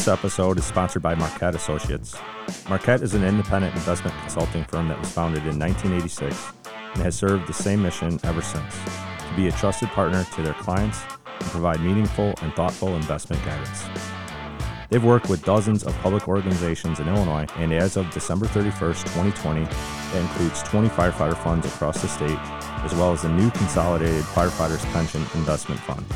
This episode is sponsored by Marquette Associates. Marquette is an independent investment consulting firm that was founded in 1986 and has served the same mission ever since to be a trusted partner to their clients and provide meaningful and thoughtful investment guidance. They've worked with dozens of public organizations in Illinois, and as of December 31st, 2020, that includes 20 firefighter funds across the state, as well as the new Consolidated Firefighters Pension Investment Fund.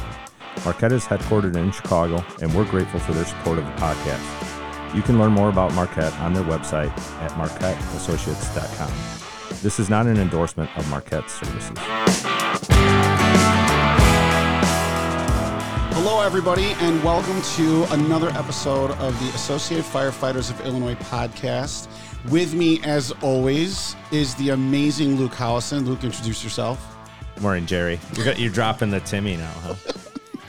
Marquette is headquartered in Chicago, and we're grateful for their support of the podcast. You can learn more about Marquette on their website at marquetteassociates.com. This is not an endorsement of Marquette's services. Hello, everybody, and welcome to another episode of the Associated Firefighters of Illinois podcast. With me, as always, is the amazing Luke Howison. Luke, introduce yourself. Morning, Jerry. You're, you're dropping the Timmy now, huh?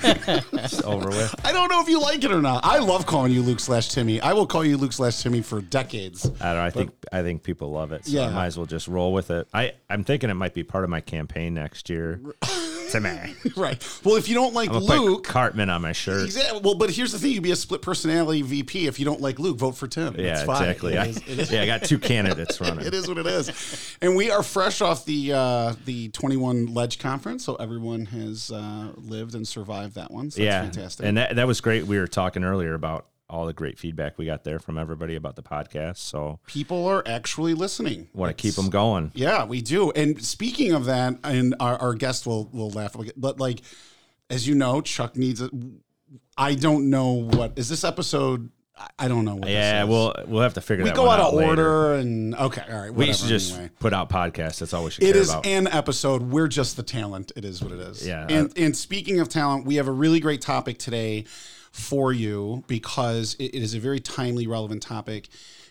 it's over with. I don't know if you like it or not. I love calling you Luke slash Timmy. I will call you Luke slash Timmy for decades. I don't know. I think I think people love it. So Yeah. I might as well just roll with it. I I'm thinking it might be part of my campaign next year. Timmy. right. Well, if you don't like I'm Luke, put Cartman on my shirt. exactly. Well, but here's the thing: you'd be a split personality VP. If you don't like Luke, vote for Tim. Yeah, It's fine. exactly. It I, is- it is- yeah, I got two candidates running. it is what it is. And we are fresh off the uh, the 21 Ledge Conference, so everyone has uh, lived and survived that one. So yeah, that's fantastic. and that that was great. We were talking earlier about all the great feedback we got there from everybody about the podcast. So People are actually listening. want to keep them going. Yeah, we do. And speaking of that, and our, our guest will will laugh, but like as you know, Chuck needs a. I don't know what is this episode. I- I don't know what. Yeah, this is. we'll we'll have to figure out. we go out of later. order and okay, all right. We should just anyway. put out podcasts. That's all we should It is about. an episode. We're just the talent. It is what it is. Yeah. And uh, and speaking of talent, we have a really great topic today for you because it, it is a very timely, relevant topic.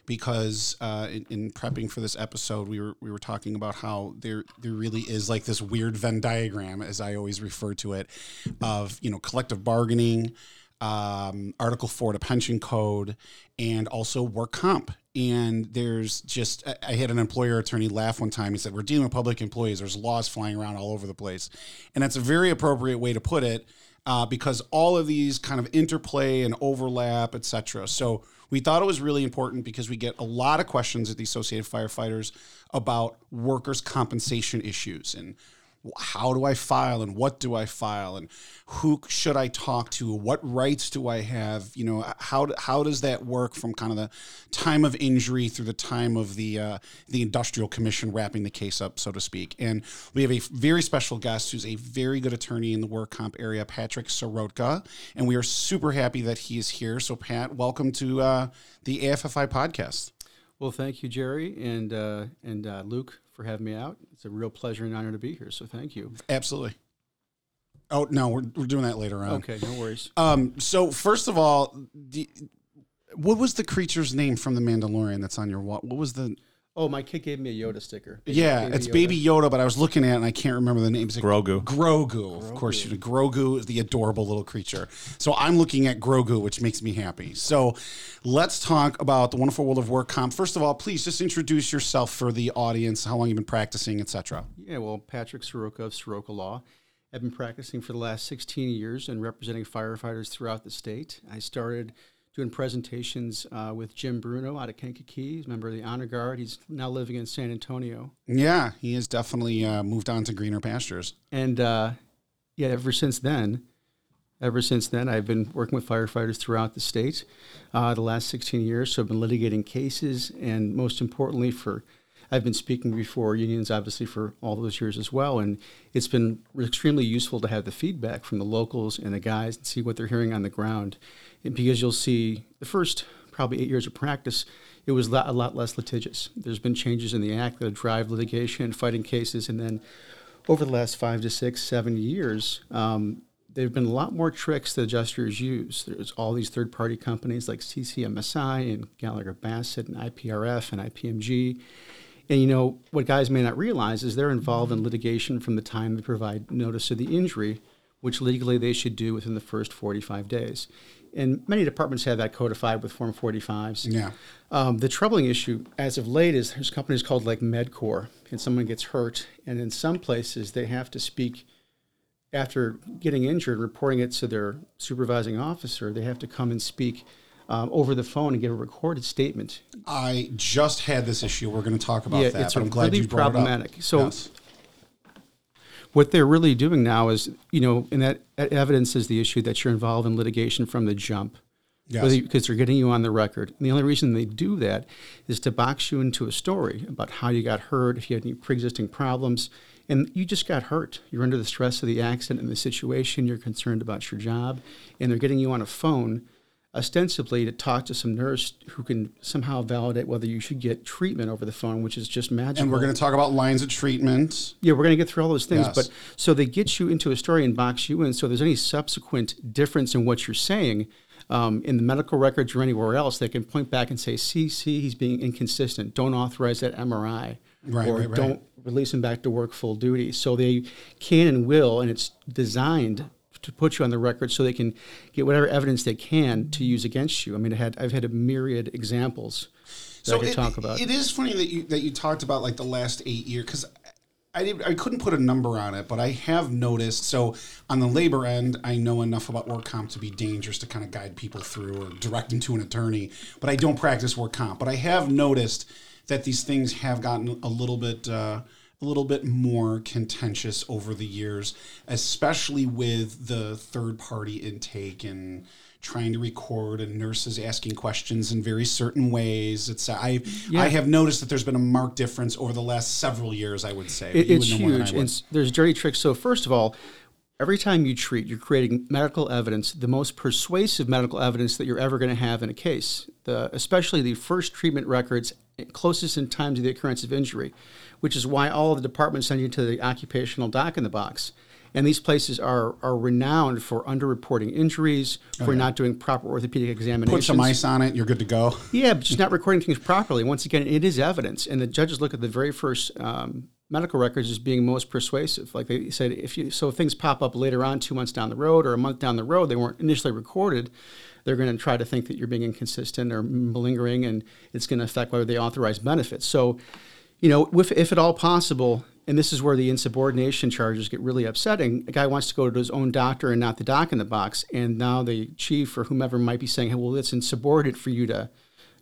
Because uh, in, in prepping for this episode, we were we were talking about how there there really is like this weird Venn diagram, as I always refer to it, of you know collective bargaining, um, Article 4 to pension code, and also work comp. And there's just, I- I had an employer attorney laugh one time. He said, We're dealing with public employees. There's laws flying around all over the place. And that's a very appropriate way to put it uh, because all of these kind of interplay and overlap, et cetera. So we thought it was really important because we get a lot of questions at the Associated Firefighters about workers' compensation issues and how do I file and what do I file and who should I talk to? What rights do I have? You know, how how does that work from kind of the time of injury through the time of the uh, the industrial commission wrapping the case up, so to speak? And we have a very special guest who's a very good attorney in the work comp area, Patrick Soroka, and we are super happy that he is here. So, Pat, welcome to uh, the AFFI podcast. Well, thank you, Jerry and uh, and uh, Luke, for having me out. It's a real pleasure and honor to be here. So thank you. Absolutely. Oh no, we're, we're doing that later on. Okay, no worries. Um, so first of all, the, what was the creature's name from the Mandalorian that's on your wall? What was the? Oh, my kid gave me a Yoda sticker. Baby- Yeah, it's Baby Yoda, but I was looking at it and I can't remember the name. It's like Grogu. Grogu, of course. You know, Grogu is the adorable little creature. So I'm looking at Grogu, which makes me happy. So let's talk about the wonderful world of work comp. First of all, please just introduce yourself for the audience, how long you've been practicing, etc. Yeah, well, Patrick Soroka of Soroka Law. I've been practicing for the last 16 years and representing firefighters throughout the state. I started doing presentations uh, with Jim Bruno out of Kankakee. He's a member of the Honor Guard. He's now living in San Antonio. Yeah, he has definitely uh, moved on to greener pastures. And uh, yeah, ever since then, ever since then, I've been working with firefighters throughout the state. Uh, the last 16 years, so I've been litigating cases, and most importantly, for I've been speaking before unions, obviously, for all those years as well. And it's been extremely useful to have the feedback from the locals and the guys and see what they're hearing on the ground. Because you'll see the first probably eight years of practice, it was a lot less litigious. There's been changes in the act that drive litigation, fighting cases, and then over the last five to six, seven years, um, there have been a lot more tricks that adjusters use. There's all these third party companies like CCMSI and Gallagher Bassett and IPRF and IPMG. And you know, what guys may not realize is they're involved in litigation from the time they provide notice of the injury, which legally they should do within the first 45 days. And many departments have that codified with Form 45s. Yeah. Um, the troubling issue as of late is there's companies called like Medcor, and someone gets hurt, and in some places they have to speak after getting injured, reporting it to their supervising officer. They have to come and speak um, over the phone and get a recorded statement. I just had this issue. We're going to talk about Yeah, that. it's but I'm glad really you brought problematic. It up. So- Yes. What they're really doing now is, you know, and that that evidence is the issue that you're involved in litigation from the jump. Yes. Because they're getting you on the record. And the only reason they do that is to box you into a story about how you got hurt, if you had any pre-existing problems, and you just got hurt. You're under the stress of the accident and the situation. You're concerned about your job, and they're getting you on a phone, ostensibly to talk to some nurse who can somehow validate whether you should get treatment over the phone, which is just magical. and we're going to talk about lines of treatment. Yeah, we're going to get through all those things. Yes. But so they get you into a story and box you in. So if there's any subsequent difference in what you're saying um, in the medical records or anywhere else, they can point back and say, see, see, he's being inconsistent. Don't authorize that MRI. Right, or right, right. don't release him back to work full duty. So they can and will, and it's designed to put you on the record so they can get whatever evidence they can to use against you. I mean, I had, I've had a myriad examples that I could it, talk about. It is funny that you that you talked about like the last eight years because I did, I couldn't put a number on it, but I have noticed. So on the labor end, I know enough about work comp to be dangerous to kind of guide people through or direct them to an attorney. But I don't practice work comp. But I have noticed that these things have gotten a little bit. Uh, a little bit more contentious over the years, especially with the third party intake and trying to record and nurses asking questions in very certain ways. It's I I have noticed that there's been a marked difference over the last several years. I would say It, it's would know more than I huge. And there's dirty tricks. So first of all, every time you treat, you're creating medical evidence, the most persuasive medical evidence that you're ever going to have in a case. The, especially the first treatment records closest in time to the occurrence of injury, which is why all of the departments send you to the occupational doc in the box. And these places are, are renowned for underreporting injuries, for not doing proper orthopedic examinations. Oh, Put some ice on it, you're good to go. Yeah, but just not recording things properly. Once again, it is evidence, and the judges look at the very first um, medical records as being most persuasive. Like they said, if you so if things pop up later on, two months down the road or a month down the road, they weren't initially recorded. They're going to try to think that you're being inconsistent or malingering, and it's going to affect whether they authorize benefits. So, you know, if, if at all possible, and this is where the insubordination charges get really upsetting. A guy wants to go to his own doctor and not the doc in the box, and now the chief or whomever might be saying, hey, "Well, it's insubordinate for you to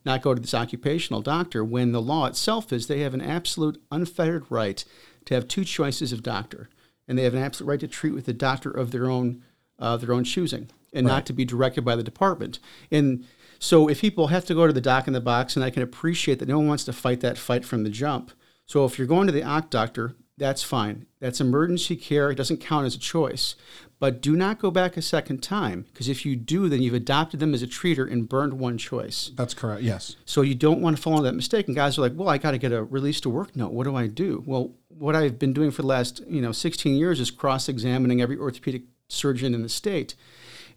not go to this occupational doctor." When the law itself is they have an absolute unfettered right to have two choices of doctor, and they have an absolute right to treat with the doctor of their own uh, their own choosing, and not to be directed by the department. And so, if people have to go to the doc in the box, and I can appreciate that no one wants to fight that fight from the jump. So if you're going to the OC doctor, that's fine. That's emergency care. It doesn't count as a choice. But do not go back a second time because if you do, then you've adopted them as a treater and burned one choice. That's correct. Yes. So you don't want to fall into that mistake. And guys are like, well, I got to get a release to work note. What do I do? Well, what I've been doing for the last you know 16 years is cross-examining every orthopedic surgeon in the state.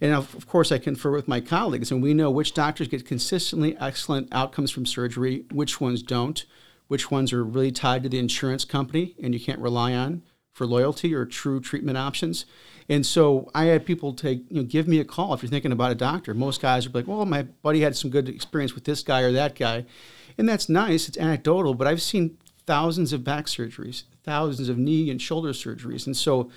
And of of course, I confer with my colleagues, and we know which doctors get consistently excellent outcomes from surgery, which ones don't, which ones are really tied to the insurance company and you can't rely on for loyalty or true treatment options. And so I had people take, you know, give me a call if you're thinking about a doctor. Most guys are like, well, my buddy had some good experience with this guy or that guy. And that's nice, it's anecdotal, but I've seen thousands of back surgeries, thousands of knee and shoulder surgeries. And so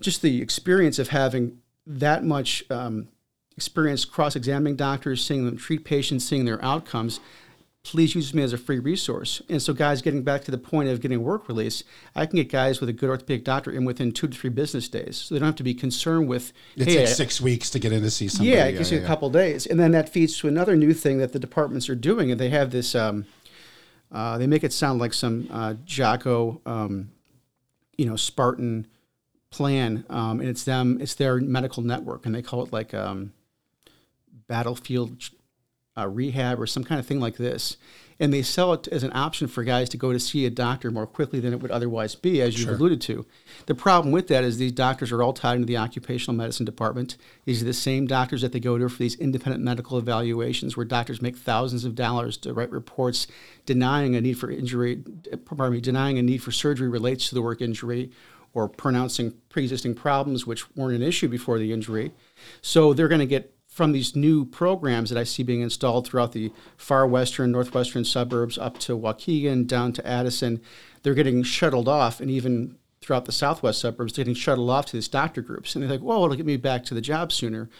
just the experience of having that much um, experience cross examining doctors, seeing them treat patients, seeing their outcomes, please use me as a free resource. And so, guys, getting back to the point of getting work release, I can get guys with a good orthopedic doctor in within two to three business days. So they don't have to be concerned with, It hey, takes I- six weeks to get in to see somebody. yeah, it gives you a couple days, and then that feeds to another new thing that the departments are doing, and they have this. Um, uh, they make it sound like some uh, Jocko, um, you know, Spartan plan, um, and it's them. It's their medical network, and they call it like um, battlefield uh, rehab or some kind of thing like this. And they sell it as an option for guys to go to see a doctor more quickly than it would otherwise be, as you've alluded to. The problem with that is these doctors are all tied into the occupational medicine department. These are the same doctors that they go to for these independent medical evaluations, where doctors make thousands of dollars to write reports denying a need for injury, pardon me, denying a need for surgery relates to the work injury, or pronouncing pre-existing problems which weren't an issue before the injury. So they're going to get from these new programs that I see being installed throughout the far western, northwestern suburbs up to Waukegan, down to Addison, they're getting shuttled off and even throughout the southwest suburbs getting shuttled off to these doctor groups. And they're like, well, it'll get me back to the job sooner.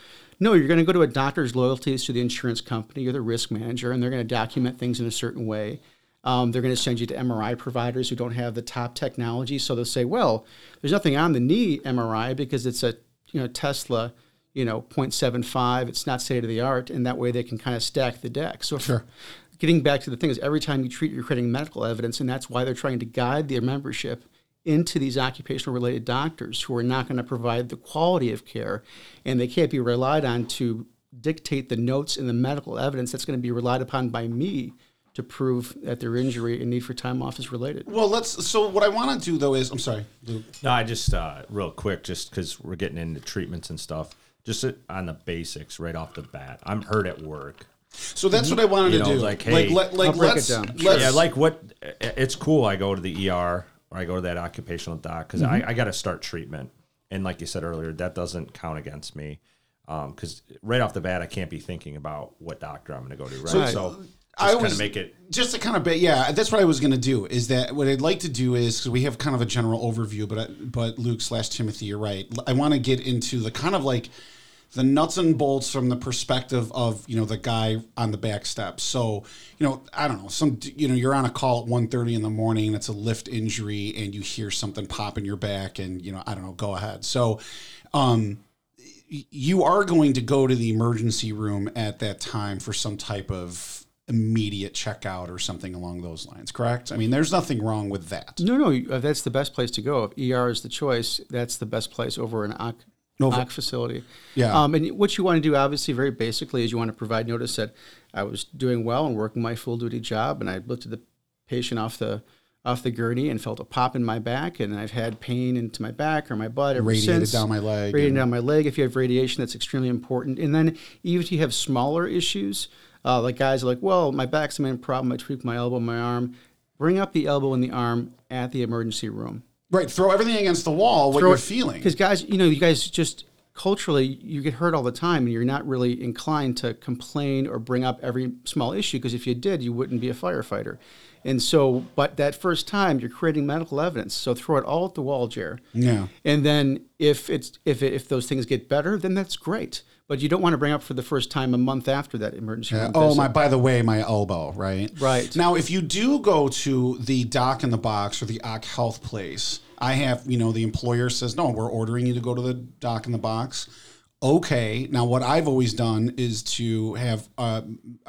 No, you're going to go to a doctor's loyalties to the insurance company or the risk manager, and they're going to document things in a certain way. Um, they're going to send you to MRI providers who don't have the top technology. So they'll say, well, there's nothing on the knee MRI because it's a you know Tesla, you know 0.75. It's not state of the art, and that way they can kind of stack the deck. So Sure. getting back to the thing is every time you treat, you're creating medical evidence, and that's why they're trying to guide their membership into these occupational related doctors who are not going to provide the quality of care, and they can't be relied on to dictate the notes in the medical evidence that's going to be relied upon by me to prove that their injury and need for time off is related. Well, let's. So what I want to do though is, I'm sorry, Luke. No, I just uh, real quick, just because we're getting into treatments and stuff. Just on the basics right off the bat. I'm hurt at work. So that's what I wanted You to know, do. like, hey- like, like I'll break let's, down. let's yeah, like what? It's cool. I go to the ER or I go to that occupational doc because I, I got to start treatment. And like you said earlier, that doesn't count against me because right off the bat, I can't be thinking about what doctor I'm going to go to. Right. So- So, I just kind was- of make it. just to kind of bet, yeah, that's what I was going to do. Is that what I'd like to do is because we have kind of a general overview, but I, but Luke slash Timothy, you're right. I want to get into the kind of like the nuts and bolts from the perspective of you know the guy on the back steps. So you know, I don't know, some you know, you're on a call at 1.30 in the morning it's a lift injury, and you hear something pop in your back, and you know, I don't know, go ahead. So. um you are going to go to the emergency room at that time for some type of immediate checkout or something along those lines, correct? I mean, there's nothing wrong with that. No, no, uh, that's the best place to go. If ER is the choice, that's the best place over an OC, Over- OC facility. Yeah. Um, and what you want to do, obviously, very basically, is you want to provide notice that I was doing well and working my full duty job, and I lifted the patient off the off the gurney and felt a pop in my back, and I've had pain into my back or my butt ever Radiated since. down my leg. Radiating and- down my leg. If you have radiation, that's extremely important. And then even if you have smaller issues, uh, like guys are like, well, my back's a main problem. I tweak my elbow, my arm. Bring up the elbow and the arm at the emergency room. right, throw everything against the wall, what Throw you're it- feeling. Because guys, you know, you guys just culturally you get hurt all the time, and you're not really inclined to complain or bring up every small issue. Because if you did, you wouldn't be a firefighter. And so, but that first time, you're creating medical evidence. So throw it all at the wall, Jer. Yeah. And then if it's if it, if those things get better, then that's great. But you don't want to bring up for the first time a month after that emergency Yeah. room Oh visit. my! By the way, my elbow. Right. Right. Now, if you do go to the doc in the box or the OC Health place, I have you know the employer says no, we're ordering you to go to the doc in the box. Okay. Now, what I've always done is to have uh,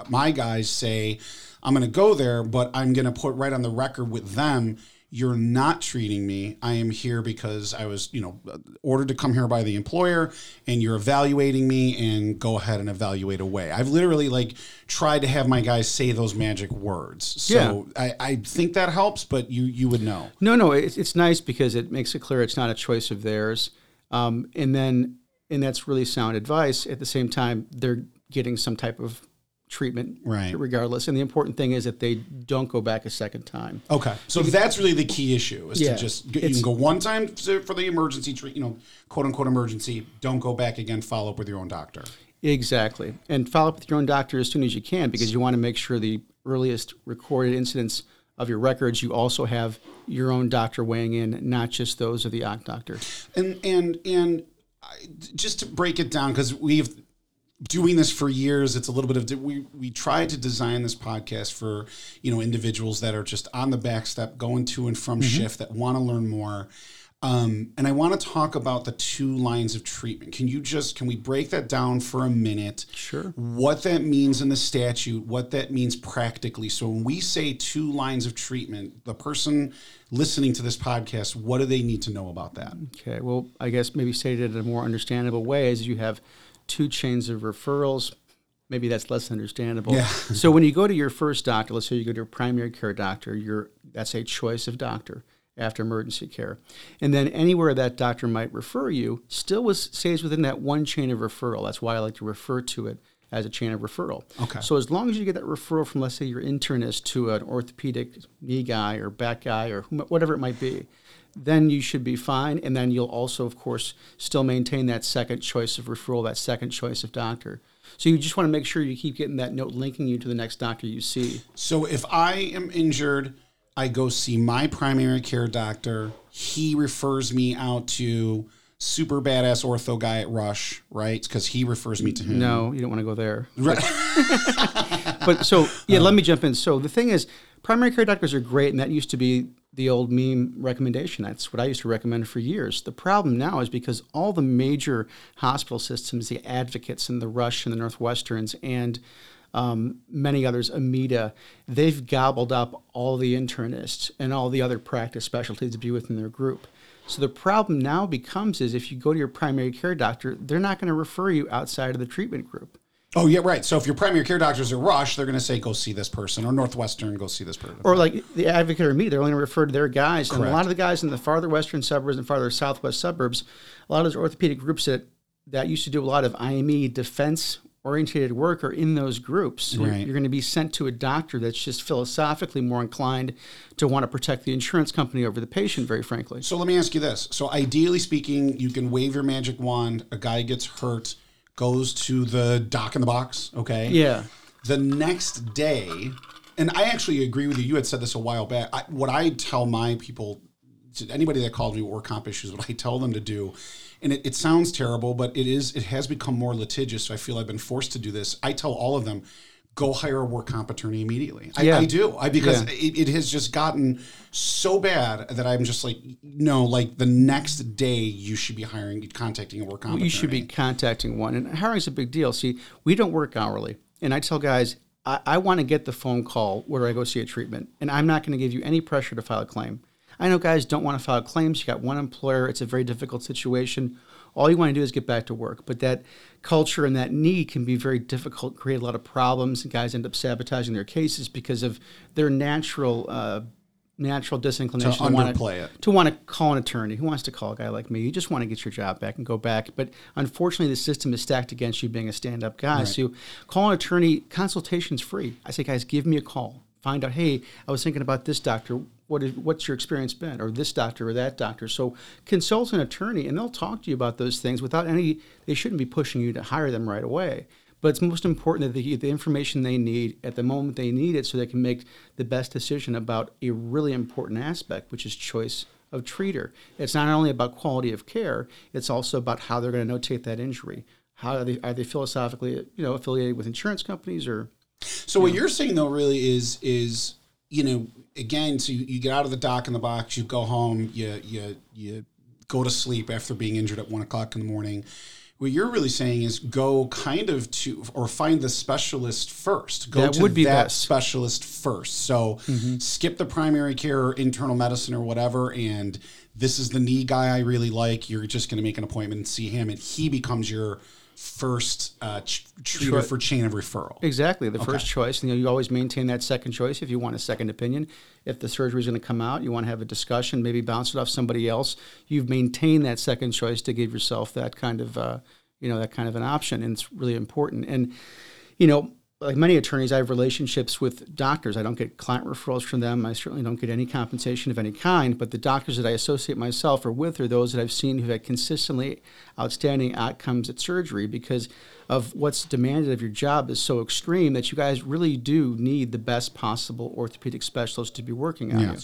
my guys say, I'm going to go there, but I'm going to put right on the record with them. You're not treating me. I am here because I was, you know, ordered to come here by the employer, and you're evaluating me. And go ahead and evaluate away. I've literally like tried to have my guys say those magic words. So I, I think that helps, but you you would know. No, no, it's, it's nice because it makes it clear it's not a choice of theirs. Um, and then, and that's really sound advice. At the same time, they're getting some type of treatment, Right. regardless. And the important thing is that they don't go back a second time. Okay, so that's really the key issue is Yeah, to just you can go one time for the emergency treat, you know, quote unquote emergency. Don't go back again. Follow up with your own doctor. Exactly. And follow up with your own doctor as soon as you can because you want to make sure the earliest recorded incidents of your records, you also have your own doctor weighing in, not just those of the OC doctor. And and and I, just to break it down because we've doing this for years it's a little bit of we we tried to design this podcast for you know individuals that are just on the back step going to and from shift that want to learn more um, and i want to talk about the two lines of treatment can you just can we break that down for a minute Sure. what that means in the statute, what that means practically. So when we say two lines of treatment, the person listening to this podcast, what do they need to know about that? Okay. Well, I guess maybe stated in a more understandable way is you have two chains of referrals. Maybe that's less understandable. Yeah. so when you go to your first doctor, let's say you go to a primary care doctor, you're that's a choice of doctor after emergency care. And then anywhere that doctor might refer you still was, stays within that one chain of referral. That's why I like to refer to it as a chain of referral. Okay. So as long as you get that referral from, let's say, your internist to an orthopedic knee guy or back guy or whatever it might be, then you should be fine. And then you'll also, of course, still maintain that second choice of referral, that second choice of doctor. So you just want to make sure you keep getting that note linking you to the next doctor you see. So if I am injured, I go see my primary care doctor. He refers me out to super badass ortho guy at Rush, right? Because he refers me to him. No, you don't want to go there. Right. But so yeah, let me jump in. So the thing is, primary care doctors are great, and that used to be the old meme recommendation. That's what I used to recommend for years. The problem now is because all the major hospital systems, the Advocates and the Rush and the Northwesterns, and um, many others, Amita, they've gobbled up all the internists and all the other practice specialties to be within their group. So the problem now becomes is if you go to your primary care doctor, they're not going to refer you outside of the treatment group. Oh yeah, right. So if your primary care doctor's are Rush, they're going to say go see this person, or Northwestern, go see this person. Or like the advocate or me, they're only going to refer to their guys. And a lot of the guys in the farther western suburbs and farther southwest suburbs, a lot of those orthopedic groups that that used to do a lot of IME defense oriented work are in those groups. So you're- You're going to be sent to a doctor that's just philosophically more inclined to want to protect the insurance company over the patient, very frankly. So let me ask you this. So ideally speaking, you can wave your magic wand. A guy gets hurt, goes to the doc in the box. Okay. Yeah. The next day, and I actually agree with you. You had said this a while back. I, what I tell my people, to anybody that calls me work comp issues, what I tell them to do, and it, it sounds terrible, but it is. It has become more litigious. So I feel I've been forced to do this. I tell all of them, go hire a work comp attorney immediately. I, Yeah. I do. I because Yeah. it, it has just gotten so bad that I'm just like, no, like the next day you should be hiring, contacting a work comp. you should be contacting one. And hiring's a big deal. See, we don't work hourly. And I tell guys, I, I want to get the phone call where I go see a treatment. And I'm not going to give you any pressure to file a claim. I know guys don't want to file claims. You got one employer, it's a very difficult situation. All you want to do is get back to work. But that culture and that need can be very difficult, create a lot of problems, and guys end up sabotaging their cases because of their natural uh, natural disinclination To wanna- underplay it. to want to call an attorney. Who wants to call a guy like me? You just want to get your job back and go back. But unfortunately, the system is stacked against you being a stand up guy. So call an attorney, consultation's free. I say, guys, give me a call. Find out, hey, I was thinking about this doctor. What is, what's your experience been? Or this doctor or that doctor. So consult an attorney and they'll talk to you about those things without any, they shouldn't be pushing you to hire them right away. But it's most important that they get the information they need at the moment they need it so they can make the best decision about a really important aspect, which is choice of treater. It's not only about quality of care, it's also about how they're going to notate that injury. How are they, are they philosophically, you know, affiliated with insurance companies or So what you're saying though really is is you know again so you, you get out of the dock in the box you go home you you you go to sleep after being injured at one o'clock in the morning. What you're really saying is go kind of to or find the specialist first. Go That to would be that best. specialist first. So mm-hmm. skip the primary care or internal medicine or whatever and this is the knee guy I really like. You're just going to make an appointment and see him and he becomes your first uh, ch- treater for chain of referral. Exactly, the first choice. You know, you always maintain that second choice if you want a second opinion. If the surgery is going to come out, you want to have a discussion, maybe bounce it off somebody else. You've maintained that second choice to give yourself that kind of, uh, you know, that kind of an option, and it's really important. And you know, like many attorneys, I have relationships with doctors. I don't get client referrals from them. I certainly don't get any compensation of any kind. But the doctors that I associate myself or with are those that I've seen who've had consistently outstanding outcomes at surgery because of what's demanded of your job is so extreme that you guys really do need the best possible orthopedic specialist to be working on you.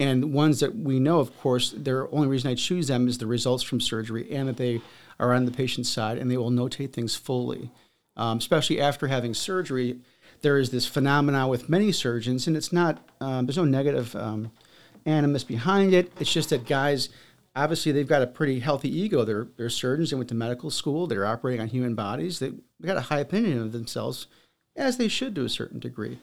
And ones that we know, of course, the only reason I choose them is the results from surgery and that they are on the patient's side and they will notate things fully um, especially after having surgery, there is this phenomenon with many surgeons, and it's not, um, there's no negative um, animus behind it. It's just that guys, obviously, they've got a pretty healthy ego. They're, they're surgeons, they went to medical school, they're operating on human bodies, they, they've got a high opinion of themselves, as they should to a certain degree.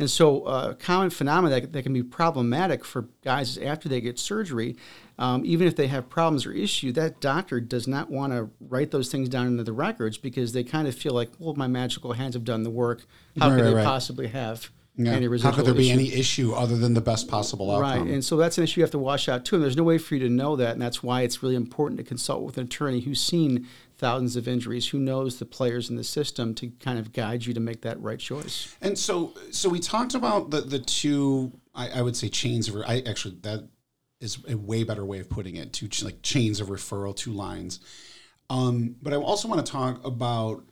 And so, uh, common phenomena that, that can be problematic for guys is after they get surgery, um, even if they have problems or issue, that doctor does not want to write those things down into the records because they kind of feel like, well, my magical hands have done the work. How Right, could they right. possibly have Yeah. any How could there be issue? any issue other than the best possible outcome? Right, and so that's an issue you have to wash out too. And there's no way for you to know that, and that's why it's really important to consult with an attorney who's seen thousands of injuries, who knows the players in the system to kind of guide you to make that right choice. And so, so we talked about the the two. I, I would say chains of. I actually that is a way better way of putting it. Two ch- like chains of referral, two lines. Um, but I also want to talk about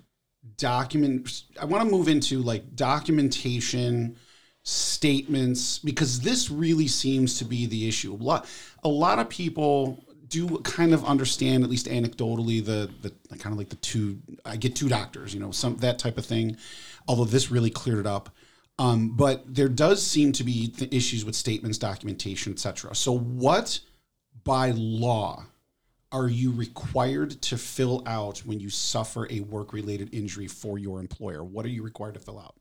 document. I want to move into like documentation, statements because this really seems to be the issue. A lot, a lot of people do kind of understand, at least anecdotally, the the kind of like the two. I get two doctors, you know, some that type of thing. Although this really cleared it up. Um, but there does seem to be issues with statements, documentation, etc. So, what by law are you required to fill out when you suffer a work-related injury for your employer? What are you required to fill out?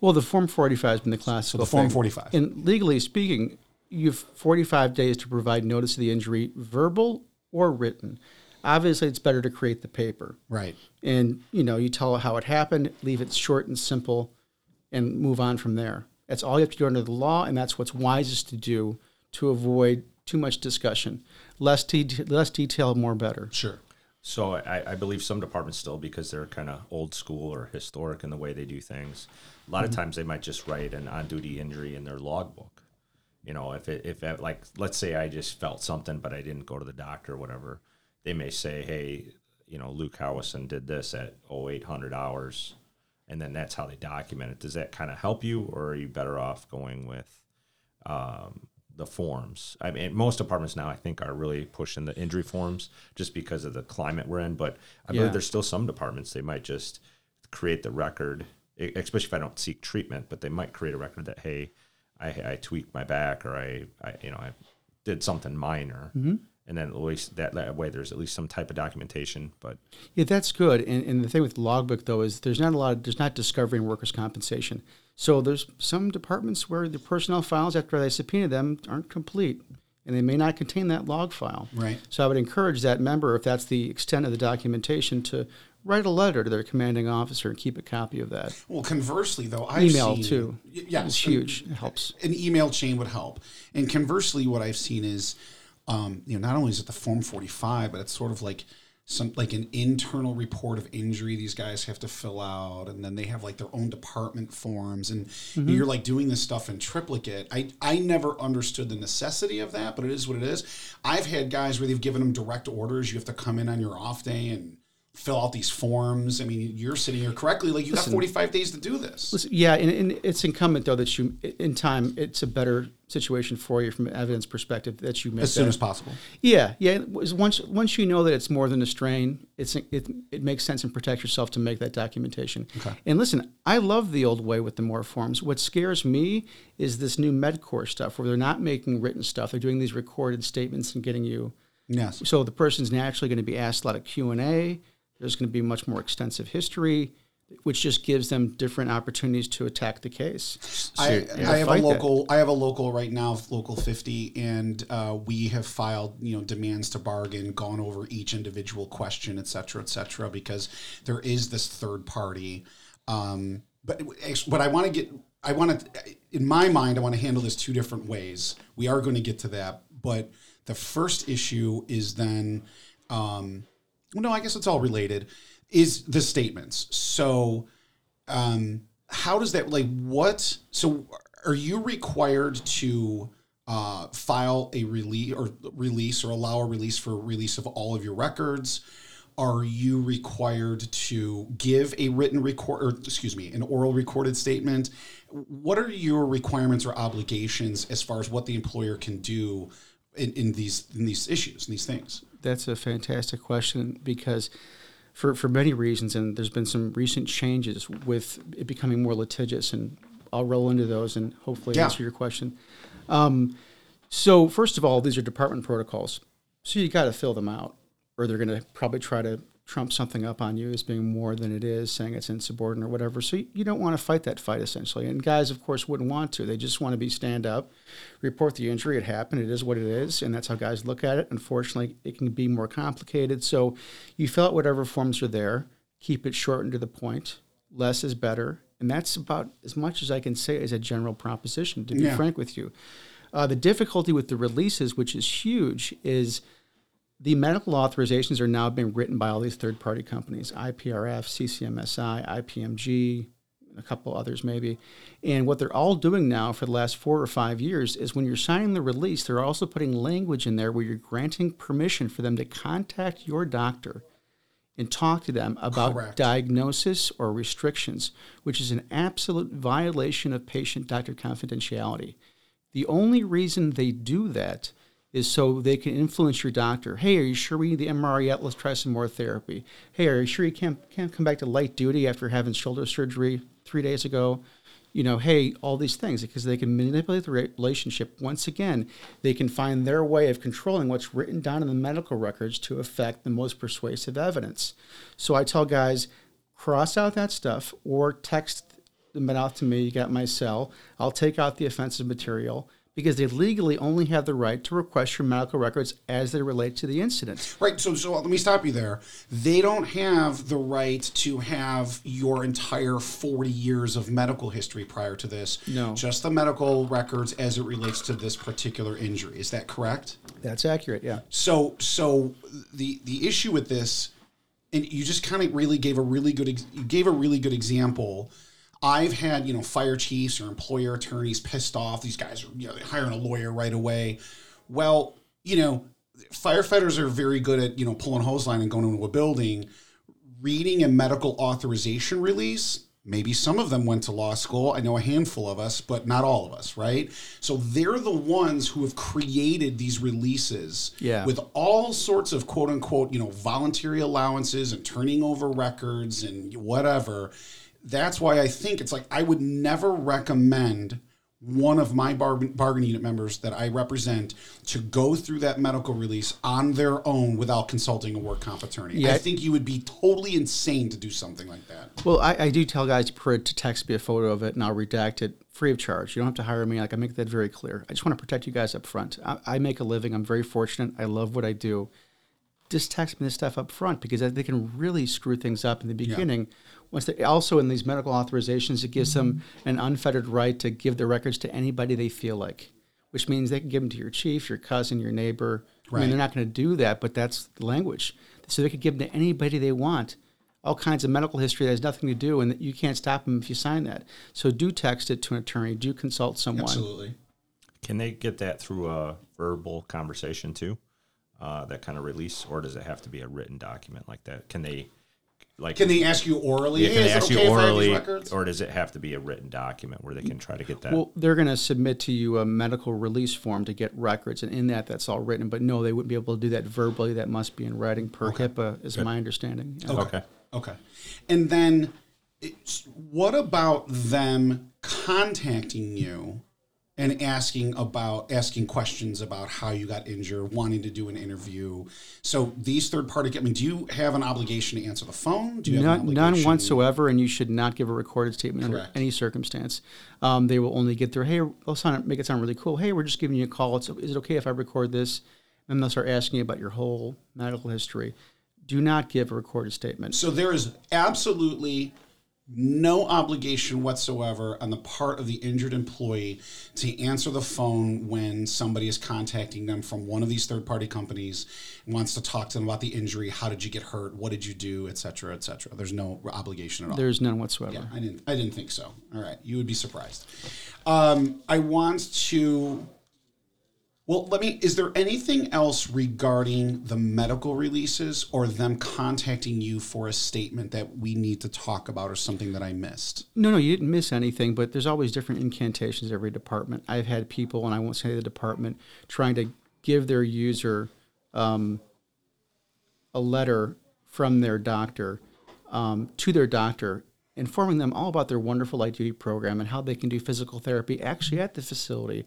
Well, the Form 45 has been the classical. So the Form thing. 45. And legally speaking, you have 45 days to provide notice of the injury, verbal or written. Obviously, it's better to create the paper. Right. And, you know, you tell how it happened, leave it short and simple, and move on from there. That's all you have to do under the law, and that's what's wisest to do to avoid too much discussion. Less, de- less detail, more better. Sure. So I, I believe some departments still, because they're kind of old school or historic in the way they do things, a lot of mm-hmm. times they might just write an on-duty injury in their logbook. You know, if it, if it, like let's say I just felt something, but I didn't go to the doctor or whatever, they may say, hey, you know, Luke Howison did this at 0800 hours, and then that's how they document it. Does that kind of help you, or are you better off going with um, the forms? I mean, most departments now I think are really pushing the injury forms just because of the climate we're in. But I Yeah. believe there's still some departments they might just create the record, especially if I don't seek treatment. But they might create a record that hey, I, I tweaked my back or I, I you know I did something minor. Mm-hmm. And then at least that, that way, there's at least some type of documentation. But Yeah, that's good. And, and the thing with logbook though is there's not a lot of there's not discovery in workers' compensation. So there's some departments where the personnel files after they subpoena them aren't complete, and they may not contain that log file. Right. So I would encourage that member, if that's the extent of the documentation, to write a letter to their commanding officer and keep a copy of that. Well, conversely, though, I've Email seen, too. Y- Yes, It's huge. It helps. An email chain would help. And conversely, what I've seen is, um, you know, not only is it the Form 45, but it's sort of like some like an internal report of injury these guys have to fill out, and then they have like their own department forms, and you're like doing this stuff in triplicate. I I never understood the necessity of that, but it is what it is. I've had guys where they've given them direct orders. You have to come in on your off day and fill out these forms. I mean, you're sitting here correctly, like you got 45 days to do this. Listen, yeah, and, and it's incumbent though that you, in time, it's a better situation for you from an evidence perspective that you make as soon that- as possible. Yeah, yeah. Once once you know that it's more than a strain, it's it, it makes sense and protect yourself to make that documentation. Okay. And listen, I love the old way with the more forms. What scares me is this new Medcor stuff where they're not making written stuff; they're doing these recorded statements and getting you. Yes. So the person's naturally going to be asked a lot of Q and A. There's going to be much more extensive history, which just gives them different opportunities to attack the case. I, yeah, I have a fight that. local. I have a local right now, local fifty, and uh, we have filed you know demands to bargain, gone over each individual question, et cetera, et cetera, because there is this third party. Um, but what I want to get, I want to, in my mind, I want to handle this two different ways. We are going to get to that, but the first issue is then. Um, well, no, I guess it's all related. Is the statements so? um, how does that like what so are you required to uh, file a release or release or allow a release for release of all of your records are you required to give a written record or excuse me an oral recorded statement what are your requirements or obligations as far as what the employer can do in, in these in these issues and these things That's a fantastic question because, for, for many reasons, and there's been some recent changes with it becoming more litigious, and I'll roll into those and hopefully Yeah. answer your question. Um, so, first of all, these are department protocols, so you got to fill them out, or they're going to probably try to trump something up on you as being more than it is, saying it's insubordinate or whatever. So you, don't want to fight that fight essentially. And guys, of course, wouldn't want to. They just want to be stand up, report the injury. It happened. It is what it is, and that's how guys look at it. Unfortunately, it can be more complicated. So you fill out whatever forms are there. Keep it short and to the point. Less is better, and that's about as much as I can say as a general proposition. To be Yeah. frank with you, uh, the difficulty with the releases, which is huge, is the medical authorizations are now being written by all these third party companies IPRF, CCMSI, IPMG, a couple others maybe. And what they're all doing now for the last four or five years is when you're signing the release, they're also putting language in there where you're granting permission for them to contact your doctor and talk to them about Correct. diagnosis or restrictions, which is an absolute violation of patient doctor confidentiality. The only reason they do that is so they can influence your doctor. Hey, are you sure we need the MRI yet? Let's try some more therapy. Hey, are you sure you can't, can't come back to light duty after having shoulder surgery three days ago? You know, hey, all these things because they can manipulate the relationship. Once again, they can find their way of controlling what's written down in the medical records to affect the most persuasive evidence. So I tell guys, cross out that stuff or text them out to me. You got my cell. I'll take out the offensive material because they legally only have the right to request your medical records as they relate to the incident. Right. So, so let me stop you there. They don't have the right to have your entire 40 years of medical history prior to this. No. Just the medical records as it relates to this particular injury. Is that correct? That's accurate, yeah. So, so the the issue with this, and you just kind of really gave a really good you gave a really good example. I've had you know fire chiefs or employer attorneys pissed off. These guys are you know hiring a lawyer right away. Well, you know, firefighters are very good at you know pulling hose line and going into a building, reading a medical authorization release. Maybe some of them went to law school. I know a handful of us, but not all of us, right? So they're the ones who have created these releases Yeah. with all sorts of quote unquote, you know, voluntary allowances and turning over records and whatever. That's why I think it's like I would never recommend one of my bar- bargaining unit members that I represent to go through that medical release on their own without consulting a work comp attorney. Yeah. I think you would be totally insane to do something like that. Well, I, I do tell guys to to text me a photo of it and I'll redact it free of charge. You don't have to hire me. Like I make that very clear. I just want to protect you guys up front. I, I make a living. I'm very fortunate. I love what I do. Just text me this stuff up front because they can really screw things up in the beginning. Once they also in these medical authorizations, it gives them an unfettered right to give their records to anybody they feel like, which means they can give them to your chief, your cousin, your neighbor. I Right. mean, they're not going to do that, but that's the language. So they could give them to anybody they want all kinds of medical history that has nothing to do, and you can't stop them if you sign that. So do text it to an attorney. Do consult someone. Absolutely. Can they get that through a verbal conversation too? Uh, that kind of release, or does it have to be a written document like that? Can they, like, Can they ask you orally? yeah, can is they it ask okay you if I have these orally, or does it have to be a written document where they can try to get that? Well, they're going to submit to you a medical release form to get records, and in that, that's all written. But no, they wouldn't be able to do that verbally. That must be in writing per HIPAA, is my understanding. Yeah. okay. Okay. And then it's, what about them contacting you and asking about asking questions about how you got injured, wanting to do an interview? So these third party I mean, do you have an obligation to answer the phone? Do you have an None, none whatsoever, and you should not give a recorded statement under any circumstance. Um, they will only get their hey, they'll sound, make it sound really cool. Hey, we're just giving you a call. It's, is it okay if I record this? And they'll start asking you about your whole medical history. Do not give a recorded statement. So there is absolutely no obligation whatsoever on the part of the injured employee to answer the phone when somebody is contacting them from one of these third party companies and wants to talk to them about the injury, how did you get hurt, what did you do, et cetera, et cetera. There's no obligation at all. There's none whatsoever. Yeah, I didn't. I didn't think so. All right, you would be surprised. Um, I want to. Well, let me. Is there anything else regarding the medical releases or them contacting you for a statement that we need to talk about or something that I missed? No, no, you didn't miss anything, but there's always different incantations every department. I've had people, and I won't say the department, trying to give their user um, a letter from their doctor um, to their doctor, informing them all about their wonderful light duty program and how they can do physical therapy actually at the facility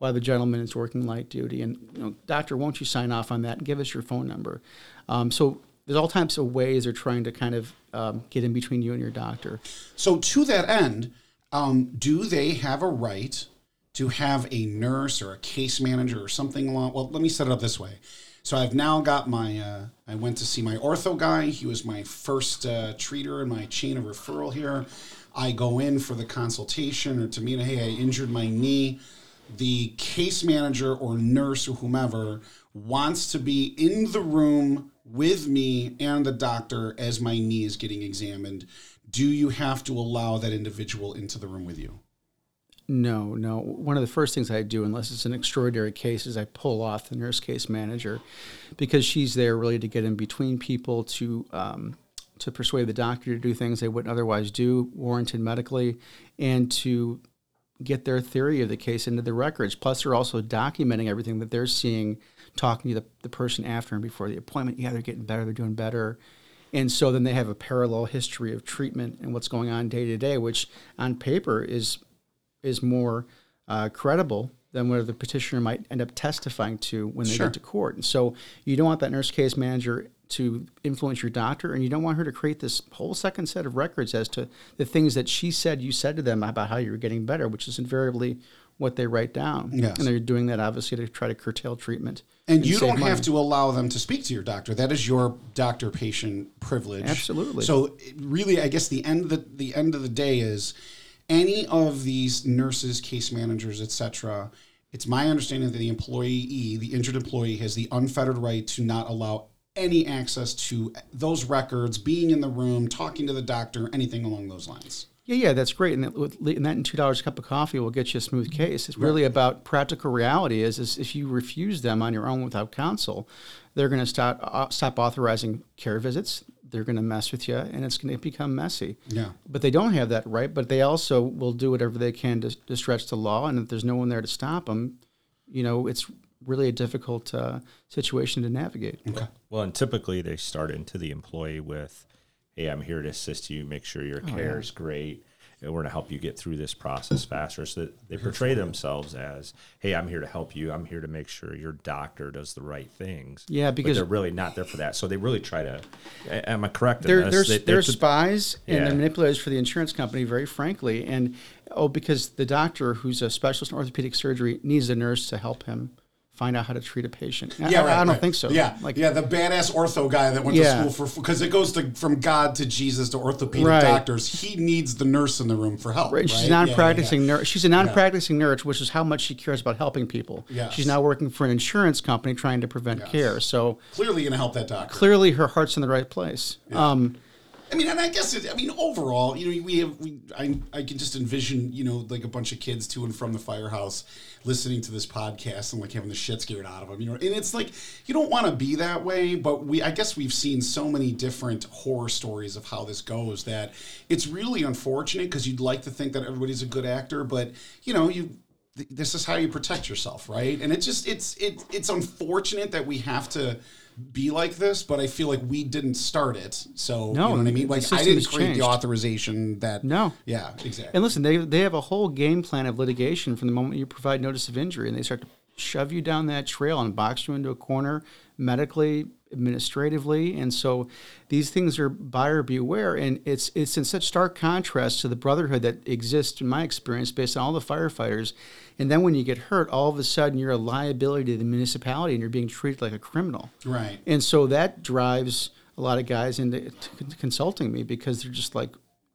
while the gentleman is working light duty. And, you know, doctor, won't you sign off on that and give us your phone number? Um, so there's all types of ways they're trying to kind of um, get in between you and your doctor. So, to that end, um, do they have a right to have a nurse or a case manager or something along? Well, let me set it up this way. So, I've now got my. Uh, I went to see my ortho guy. He was my first uh, treater in my chain of referral here. I go in for the consultation or to meet. Hey, I injured my knee. The case manager or nurse or whomever wants to be in the room with me and the doctor as my knee is getting examined do you have to allow that individual into the room with you? No, no. One of the first things I do, unless it's an extraordinary case, is I pull off the nurse case manager because she's there really to get in between people to um, to persuade the doctor to do things they wouldn't otherwise do, warranted medically, and to get their theory of the case into the records. Plus, they're also documenting everything that they're seeing, talking to the, the person after and before the appointment. Yeah, they're getting better, they're doing better. And so then they have a parallel history of treatment and what's going on day to day, which on paper is is more uh, credible than what the petitioner might end up testifying to when they Sure. get to court. And so you don't want that nurse case manager to influence your doctor, and you don't want her to create this whole second set of records as to the things that she said you said to them about how you were getting better, which is invariably what they write down. Yes. And they're doing that obviously to try to curtail treatment. And you don't money. have to allow them to speak to your doctor. That is your doctor patient privilege. Absolutely. So really, I guess the end of the, the end of the day is any of these nurses, case managers, etc. It's my understanding that the employee, the injured employee, has the unfettered right to not allow any access to those records, being in the room, talking to the doctor, anything along those lines. Yeah, yeah, that's great, and that, with- and that and two dollars a cup of coffee will get you a smooth case. It's really about practical reality. Is, is if you refuse them on your own without counsel, they're going to stop uh, stop authorizing care visits. They're going to mess with you, and it's going to become messy. Yeah. But they don't have that right. But they also will do whatever they can to, to stretch the law, and if there's no one there to stop them, you know, it's really a difficult uh, situation to navigate. Okay. Well, and typically they start into the employee with, "Hey, I'm here to assist you. Make sure your care is great, and we're going to help you get through this process faster." So that they portray themselves as, "Hey, I'm here to help you. I'm here to make sure your doctor does the right things." Yeah, But because- they're really not there for that. So they really try to. Am I correct? they're they're, They- they're, they're- spies and Yeah. they're manipulators for the insurance company, very frankly. And oh, because the doctor who's a specialist in orthopedic surgery needs a nurse to help him find out how to treat a patient. I- Yeah, I, right, I don't right. think so. Yeah, like yeah, the badass ortho guy that went Yeah. to school for because it goes to from God to Jesus to orthopedic Right. doctors. He needs the nurse in the room for help. Right? She's a Yeah, yeah, non-practicing nurse. She's a non-practicing nurse, which is how much she cares about helping people. Yes. She's now working for an insurance company trying to prevent care. So Clearly, going to help that doctor. clearly, her heart's in the right place. Um, I mean, and I guess it, I mean overall, you know, we have we I I can just envision you know like a bunch of kids to and from the firehouse listening to this podcast and like having the shit scared out of them, you know, and it's like you don't want to be that way, but we I guess we've seen so many different horror stories of how this goes that it's really unfortunate because you'd like to think that everybody's a good actor, but you know you. This is how you protect yourself, right? And it's just it's it it's unfortunate that we have to be like this, but I feel like we didn't start it. So No, you know what I mean? Like I didn't create changed. the authorization that No. Yeah, exactly. And listen, they, they have a whole game plan of litigation from the moment you provide notice of injury, and they start to shove you down that trail and box you into a corner medically, administratively, and so these things are buyer beware, and it's it's in such stark contrast to the brotherhood that exists in my experience based on all the firefighters. And then when you get hurt, all of a sudden you're a liability to the municipality and you're being treated like a criminal. Right. And so that drives a lot of guys into consulting me because they're just like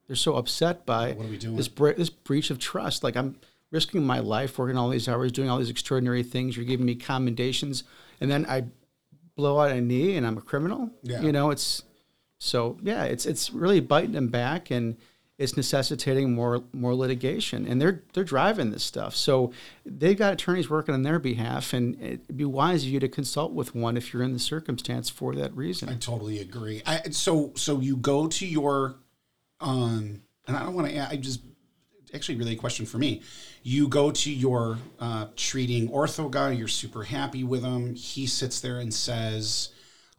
they're so upset by What are we doing? this bre- this breach of trust. Like I'm risking my life working all these hours, doing all these extraordinary things. You're giving me commendations, and then I blow out a knee and I'm a criminal. Yeah. You know, it's so yeah, it's it's really biting them back and it's necessitating more more litigation. And they're they're driving this stuff. So they've got attorneys working on their behalf and it'd be wise of you to consult with one if you're in the circumstance for that reason. I totally agree. I, so so you go to your um and I don't want to I just actually really a question for me. You go to your uh, treating ortho guy, you're super happy with him. He sits there and says,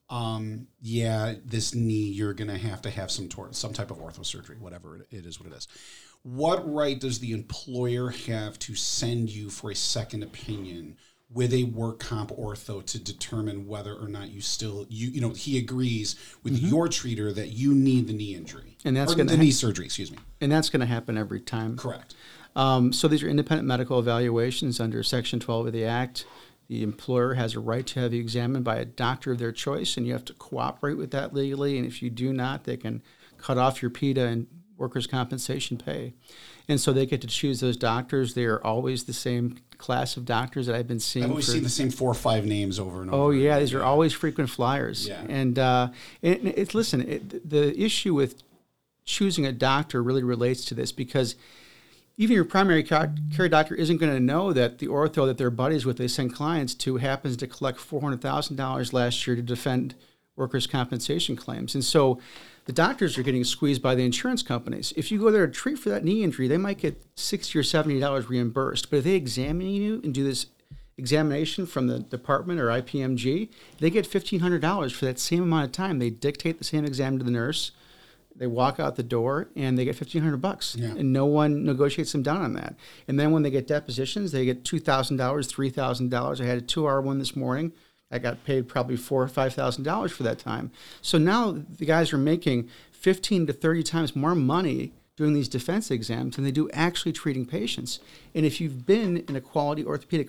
um, yeah, this knee, you're going to have to have some tor- some type of ortho surgery, whatever it, it is, what it is. What right does the employer have to send you for a second opinion with a work comp ortho to determine whether or not you still you you know he agrees with your treater that you need the knee injury Mm-hmm. And that's gonna the ha- knee surgery, excuse me. And that's going to happen every time. Correct. Um, so these are independent medical evaluations under Section 12 of the Act. The employer has a right to have you examined by a doctor of their choice, and you have to cooperate with that legally. And if you do not, they can cut off your PEDA and workers' compensation pay. And so they get to choose those doctors. They are always the same class of doctors that I've been seeing. I've always for- seen the same four or five names over and over. Oh yeah, these are always frequent flyers. Yeah. And uh, it, it's listen, it, the issue with choosing a doctor really relates to this because even your primary care doctor isn't going to know that the ortho that they're buddies with, they send clients to, happens to collect $400,000 last year to defend workers' compensation claims. And so the doctors are getting squeezed by the insurance companies. If you go there to treat for that knee injury, they might get 60 or $70 reimbursed. But if they examine you and do this examination from the department or IPMG, they get $1,500 for that same amount of time. They dictate the same exam to the nurse they walk out the door and they get fifteen hundred bucks, yeah. and no one negotiates them down on that. And then when they get depositions, they get two thousand dollars, three thousand dollars. I had a two-hour one this morning. I got paid probably four or five thousand dollars for that time. So now the guys are making fifteen to thirty times more money doing these defense exams than they do actually treating patients. And if you've been in a quality orthopedic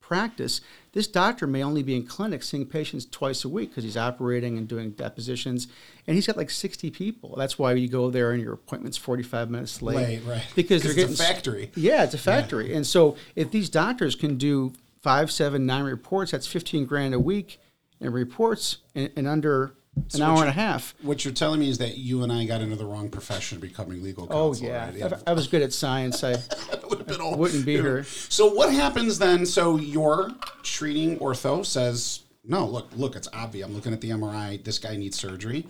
practice, this doctor may only be in clinic seeing patients twice a week because he's operating and doing depositions, and he's got like 60 people. That's why you go there and your appointment's 45 minutes late. Late, right. Because they're getting a factory. Yeah, it's a factory. Yeah. And so if these doctors can do five, seven, nine reports, that's 15 grand a week in reports in, in under so an hour and a half. What you're telling me is that you and I got into the wrong profession becoming legal oh, counsel. Oh yeah, right? yeah. I, I, was good at science. I, I wouldn't be here. So what happens then? So your treating ortho says, "No, look, look, it's obvious. I'm looking at the MRI. This guy needs surgery."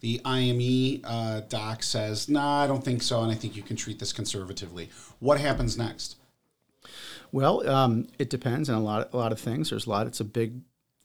The IME uh, doc says, "No, nah, I don't think so, and I think you can treat this conservatively." What happens next? Well, um, it depends on a lot, a lot of things. There's a lot. It's a big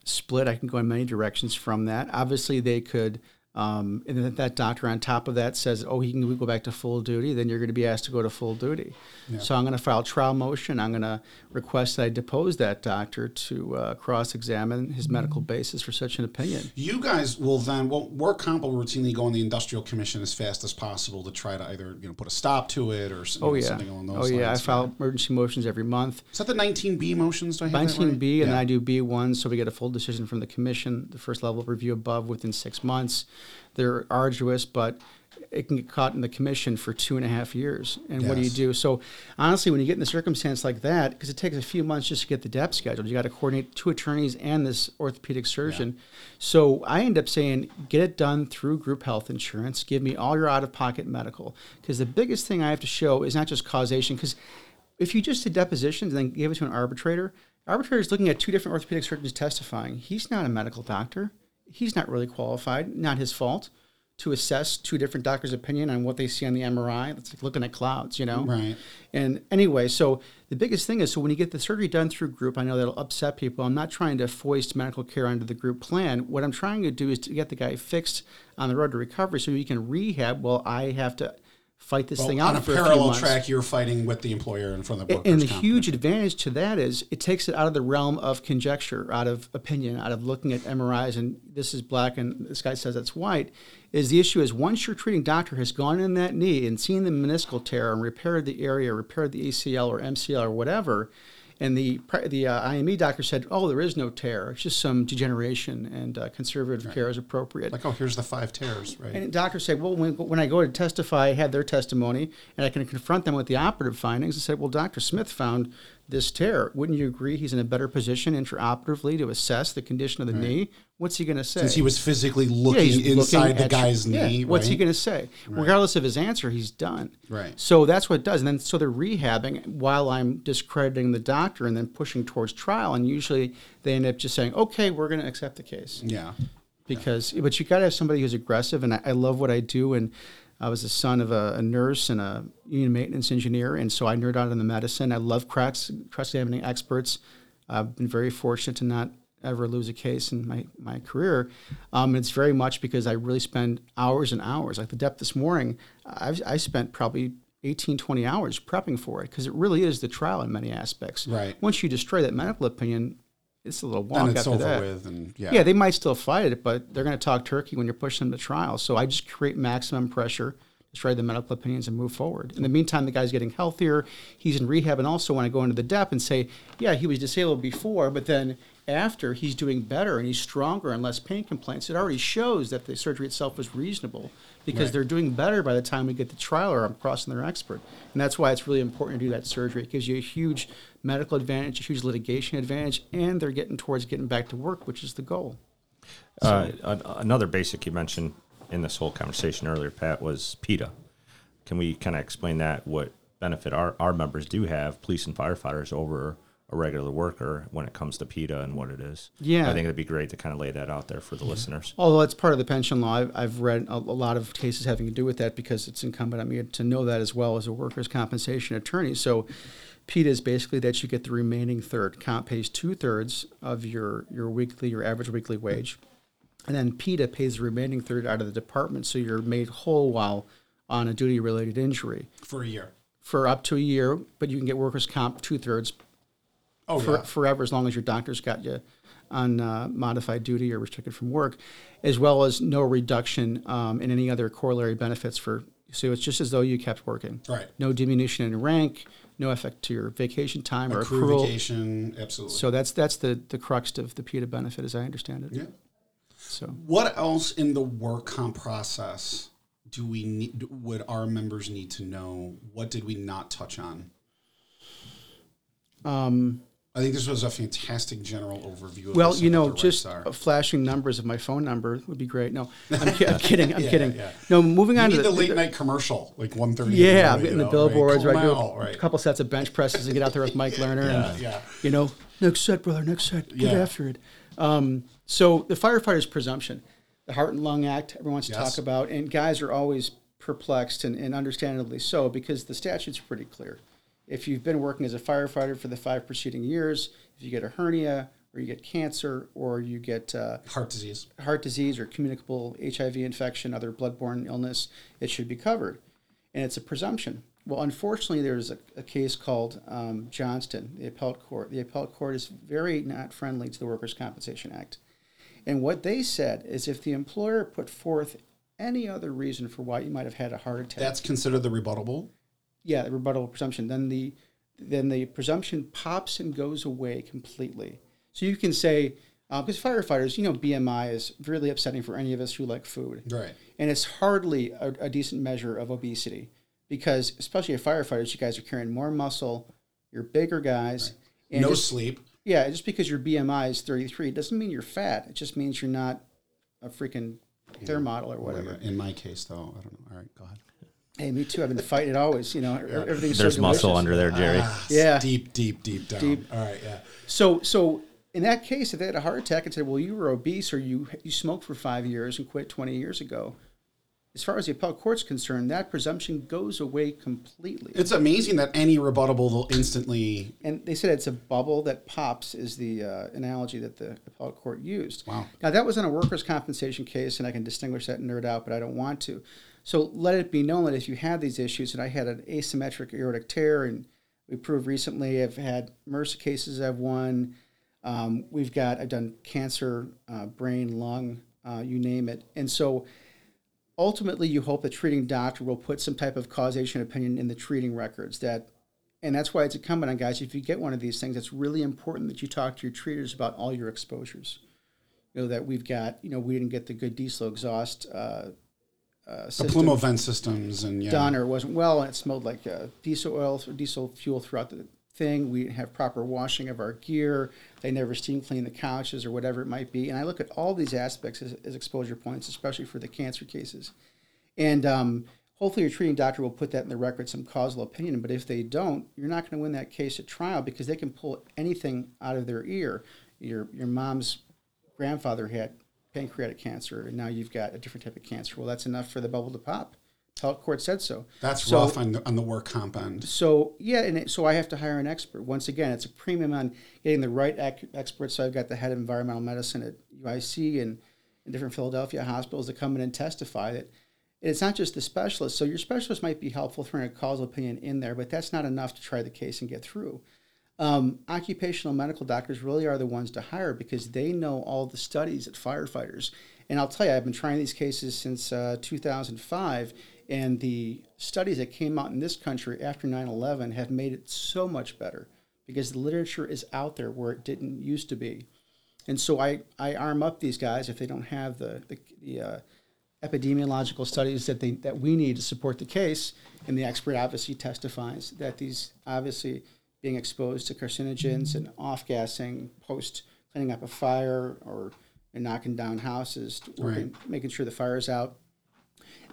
split. I can go in many directions from that. Obviously, they could um, and then that doctor on top of that says, oh, he can go back to full duty, then you're going to be asked to go to full duty. Yeah. So I'm going to file trial motion. I'm going to request that I depose that doctor to uh, cross examine his medical basis for such an opinion. You guys will then, well, work comp will routinely go on the industrial commission as fast as possible to try to either you know put a stop to it or oh, yeah. something along those oh, lines. Oh, yeah. I file emergency motions every month. Is that the 19B motions? Do I have 19B, right? and yeah. then I do B1, so we get a full decision from the commission, the first level of review above within six months. They're arduous, but it can get caught in the commission for two and a half years. And yes. what do you do? So honestly, when you get in a circumstance like that, because it takes a few months just to get the DEP scheduled, you got to coordinate two attorneys and this orthopedic surgeon. Yeah. So I end up saying, get it done through group health insurance. Give me all your out-of-pocket medical, because the biggest thing I have to show is not just causation. Because if you just did depositions and then gave it to an arbitrator, arbitrator is looking at two different orthopedic surgeons testifying. He's not a medical doctor he's not really qualified, not his fault, to assess two different doctors' opinion on what they see on the MRI. That's like looking at clouds, you know? Right. And anyway, so the biggest thing is so when you get the surgery done through group, I know that'll upset people. I'm not trying to foist medical care onto the group plan. What I'm trying to do is to get the guy fixed on the road to recovery so he can rehab while I have to fight this well, thing out on a parallel track. You're fighting with the employer in front of the workers. And the huge advantage to that is it takes it out of the realm of conjecture, out of opinion, out of looking at MRIs and this is black and this guy says it's white. Is the issue is once your treating doctor has gone in that knee and seen the meniscal tear and repaired the area, repaired the ACL or MCL or whatever, and the the uh, IME doctor said, "Oh, there is no tear. It's just some degeneration, and uh, conservative right. care is appropriate." Like, oh, here's the five tears, right? And the doctors say, "Well, when, when I go to testify, I had their testimony, and I can confront them with the operative findings." I said, "Well, Doctor Smith found this tear. Wouldn't you agree he's in a better position intraoperatively to assess the condition of the right. knee? What's he going to say? Since he was physically looking yeah, inside looking the guy's you, knee. Yeah, what's he going to say? Right. Regardless of his answer, he's done. Right. So that's what it does. And then so they're rehabbing while I'm discrediting the doctor and then pushing towards trial. And usually they end up just saying, okay, we're going to accept the case. Yeah. Because, but you got to have somebody who's aggressive. And I, I love what I do. And I was the son of a, a, nurse and a union maintenance engineer, and so I nerd out in the medicine. I love cross cross examining experts. I've been very fortunate to not ever lose a case in my, my career. Um, it's very much because I really spend hours and hours. Like the depth this morning, I've, I spent probably 18, 20 hours prepping for it because it really is the trial in many aspects. Right. Once you destroy that medical opinion, it's a little walk after that. And, yeah. yeah, they might still fight it, but they're going to talk turkey when you're pushing them to trial. So I just create maximum pressure, destroy the medical opinions, and move forward. In the meantime, the guy's getting healthier. He's in rehab, and also when I go into the depth and say, yeah, he was disabled before, but then after he's doing better and he's stronger and less pain complaints, it already shows that the surgery itself was reasonable because right. they're doing better by the time we get the trial or I'm crossing their expert. And that's why it's really important to do that surgery. It gives you a huge medical advantage, a huge litigation advantage, and they're getting towards getting back to work, which is the goal. Uh, another basic you mentioned in this whole conversation earlier, Pat, was PEDA. Can we kind of explain that? What benefit our, our members do have, police and firefighters, over a regular worker when it comes to PEDA and what it is. Yeah. I think it'd be great to kind of lay that out there for the listeners. Although it's part of the pension law, I've, I've read a, a lot of cases having to do with that because it's incumbent on me to know that as well as a workers' compensation attorney. So, PEDA is basically that you get the remaining third. Comp pays two thirds of your your weekly, your average weekly wage, and then PEDA pays the remaining third out of the department. So you're made whole while on a duty related injury for a year. for up to a year, but you can get workers' comp two thirds Oh, for, yeah. forever as long as your doctor's got you on uh, modified duty or restricted from work, as well as no reduction um, in any other corollary benefits for. So it's just as though you kept working. Right. No diminution in rank, no effect to your vacation time or Accrue accrual. vacation, absolutely. So that's that's the the crux of the PEDA benefit, as I understand it. yeah. So What else in the work comp process do we need? Would our members need to know? What did we not touch on? um, I think this was a fantastic general overview. Of well, you know, just are. flashing numbers of my phone number would be great. No, I'm, ki- I'm kidding. I'm Yeah, kidding. yeah. No, moving you on to the, late night commercial, like one thirty. Yeah, I'm getting the billboards. Right, Right, out, a couple sets of bench presses and get out there with Mike Lerner. and, yeah. You know, next set, brother, next set. Get Yeah. after it. Um, so the firefighter's presumption, the Heart and Lung Act, everyone wants to Yes. talk about, and guys are always perplexed and, and understandably so because the statute's pretty clear. If you've been working as a firefighter for the five preceding years, if you get a hernia or you get cancer or you get uh, Heart disease. heart disease or communicable HIV infection, other bloodborne illness, it should be covered. And it's a presumption. Well, unfortunately, there's a, a case called um, Johnston, the appellate court. The appellate court is very not friendly to the Workers' Compensation Act. And what they said is if the employer put forth any other reason for why you might have had a heart attack, That's considered the rebuttable. Yeah, the rebuttable presumption, then the then the presumption pops and goes away completely. So you can say, uh, because firefighters, you know, BMI is really upsetting for any of us who like food, Right. and it's hardly a, a decent measure of obesity because, especially firefighters, you guys are carrying more muscle, you're bigger guys, and no just- sleep. yeah, just because your BMI is 33 doesn't mean you're fat. It just means you're not a freaking thermodel or whatever. In my case, though, I don't know. All right, go ahead. Hey, me too. I've been fighting it always. You know, everything's so There's muscle under there, Jerry. Ah, Yeah. Deep, deep, deep down. Deep. All right, yeah. So, so in that case, if they had a heart attack and said, "Well, you were obese or you you smoked for five years and quit 20 years ago," as far as the appellate court's concerned, that presumption goes away completely. It's amazing that any rebuttable will instantly. and they said it's a bubble that pops is the uh, analogy that the appellate court used. Wow. Now that was in a workers' compensation case, and I can distinguish that nerd out, but I don't want to. So let it be known that if you have these issues, and I had an asymmetric aortic tear, and we proved recently I've had MRSA cases I've won. Um, we've got I've done cancer, uh, brain, lung, uh, you name it, and so ultimately you hope the treating doctor will put some type of causation opinion in the treating records that and that's why it's incumbent on guys if you get one of these things it's really important that you talk to your treaters about all your exposures you know that we've got you know we didn't get the good diesel exhaust uh, uh, The plume vent systems and yeah. done or it wasn't well and it smelled like uh, diesel oil or diesel fuel throughout the thing. We didn't have proper washing of our gear. They never steam clean the couches or whatever it might be. And i look at all these aspects as, as exposure points especially for the cancer cases. And um, hopefully your treating doctor will put that in the record some causal opinion. But if they don't you're not going to win that case at trial because they can pull anything out of their ear. Your your mom's grandfather had pancreatic cancer and now you've got a different type of cancer well that's enough for the bubble to pop appellate court said so That's So- rough on the, on the work comp end. so yeah, and it, so I have to hire an expert. Once again, it's a premium on getting the right ac- experts. So I've got the head of environmental medicine at UIC and in different Philadelphia hospitals to come in and testify that it's not just the specialist. So your specialist might be helpful throwing a causal opinion in there, but that's not enough to try the case and get through. Um, occupational medical doctors really are the ones to hire because they know all the studies at firefighters. And I'll tell you, I've been trying these cases since uh, 2005, and the studies that came out in this country after 9 11 have made it so much better because the literature is out there where it didn't used to be. And so I, I arm up these guys if they don't have the, the, the uh, epidemiological studies that, they, that we need to support the case. And the expert obviously testifies that these obviously being exposed to carcinogens and off gassing post cleaning up a fire or knocking down houses, working, making sure the fire is out,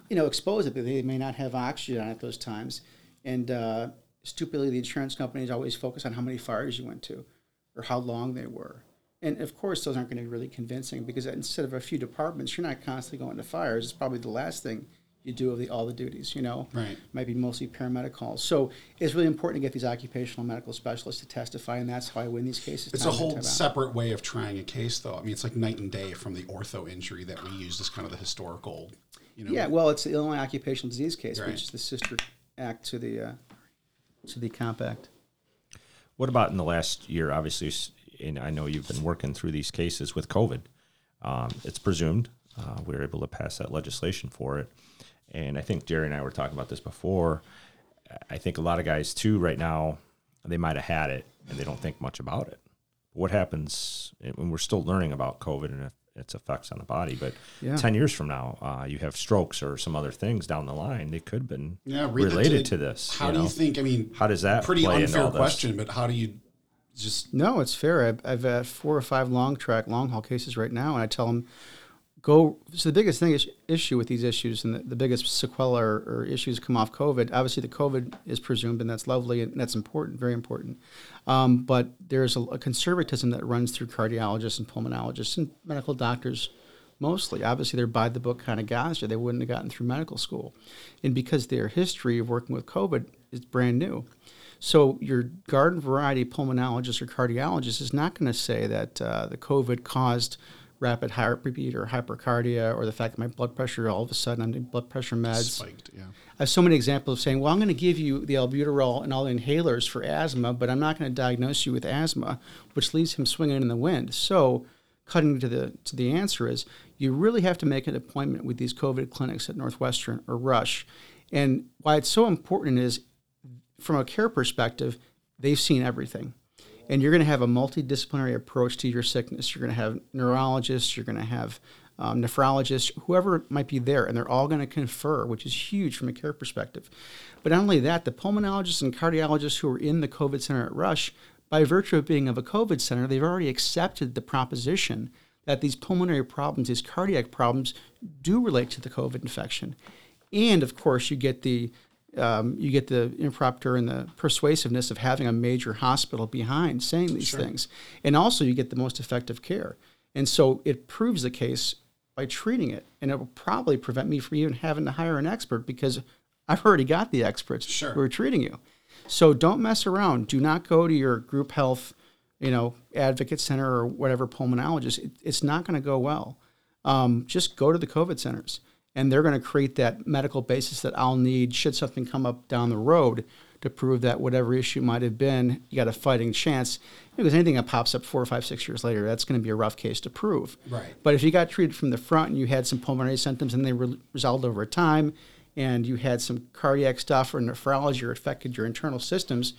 you know, expose it, but they may not have oxygen at those times. And uh, stupidly, the insurance companies always focus on how many fires you went to or how long they were. And of course, those aren't going to be really convincing because instead of a few departments, you're not constantly going to fires. It's probably the last thing you do of the, all the duties, you know? Right. Might be mostly paramedic calls. So it's really important to get these occupational medical specialists to testify, and that's how I win these cases. It's a whole time out. separate way of trying a case, though. I mean, it's like night and day from the ortho injury that we used as kind of the historical, you know. Yeah, well, it's the Illinois Occupational Disease case, Right. which is the sister act to the uh, to the compact. What about in the last year? Obviously, and I know you've been working through these cases with COVID. Um, it's presumed uh, we were able to pass that legislation for it, and I think Jerry and I were talking about this before. I think a lot of guys too right now they might have had it and they don't think much about it. What happens when we're still learning about COVID and its effects on the body? But Yeah. ten years from now, uh, you have strokes or some other things down the line. They could have been Yeah, related to- to this. How you do know? you think? I mean, How does that pretty play into unfair all this? question, but how do you just No, it's fair. I've, I've had four or five long track, long haul cases right now, and I tell them, go. So the biggest thing is issue with these issues, and the, the biggest sequela or, or issues come off COVID. Obviously, the COVID is presumed, and that's lovely, and that's important, very important. Um, but there's a, a conservatism that runs through cardiologists and pulmonologists and medical doctors. Mostly, obviously, they're by the book kind of guys. or They wouldn't have gotten through medical school, and because their history of working with COVID is brand new, so your garden variety pulmonologist or cardiologist is not going to say that uh, the COVID caused rapid heartbeat or hypercardia or the fact that my blood pressure all of a sudden I'm doing blood pressure meds. spiked? Yeah. I have so many examples of saying, well, I'm going to give you the albuterol and all the inhalers for asthma, but I'm not going to diagnose you with asthma, which leaves him swinging in the wind. So, cutting to the to the answer is, you really have to make an appointment with these COVID clinics at Northwestern or Rush, and why it's so important is, from a care perspective, they've seen everything. And you're going to have a multidisciplinary approach to your sickness. You're going to have neurologists, you're going to have um, nephrologists, whoever might be there, and they're all going to confer, which is huge from a care perspective. But not only that, the pulmonologists and cardiologists who are in the COVID center at Rush, by virtue of being of a COVID center, they've already accepted the proposition that these pulmonary problems, these cardiac problems, do relate to the COVID infection. And of course, you get the um, you get the improper and the persuasiveness of having a major hospital behind saying these things, and also you get the most effective care. And so it proves the case by treating it, and it will probably prevent me from even having to hire an expert because I've already got the experts Sure. who are treating you. So don't mess around. Do not go to your group health, you know, advocate center or whatever pulmonologist. It, it's not going to go well. Um, just go to the COVID centers, and they're going to create that medical basis that I'll need should something come up down the road to prove that whatever issue might have been, you got a fighting chance. Because anything that pops up four, five, six years later, that's going to be a rough case to prove. Right. But if you got treated from the front and you had some pulmonary symptoms and they re- resolved over time, and you had some cardiac stuff or nephrology or affected your internal systems,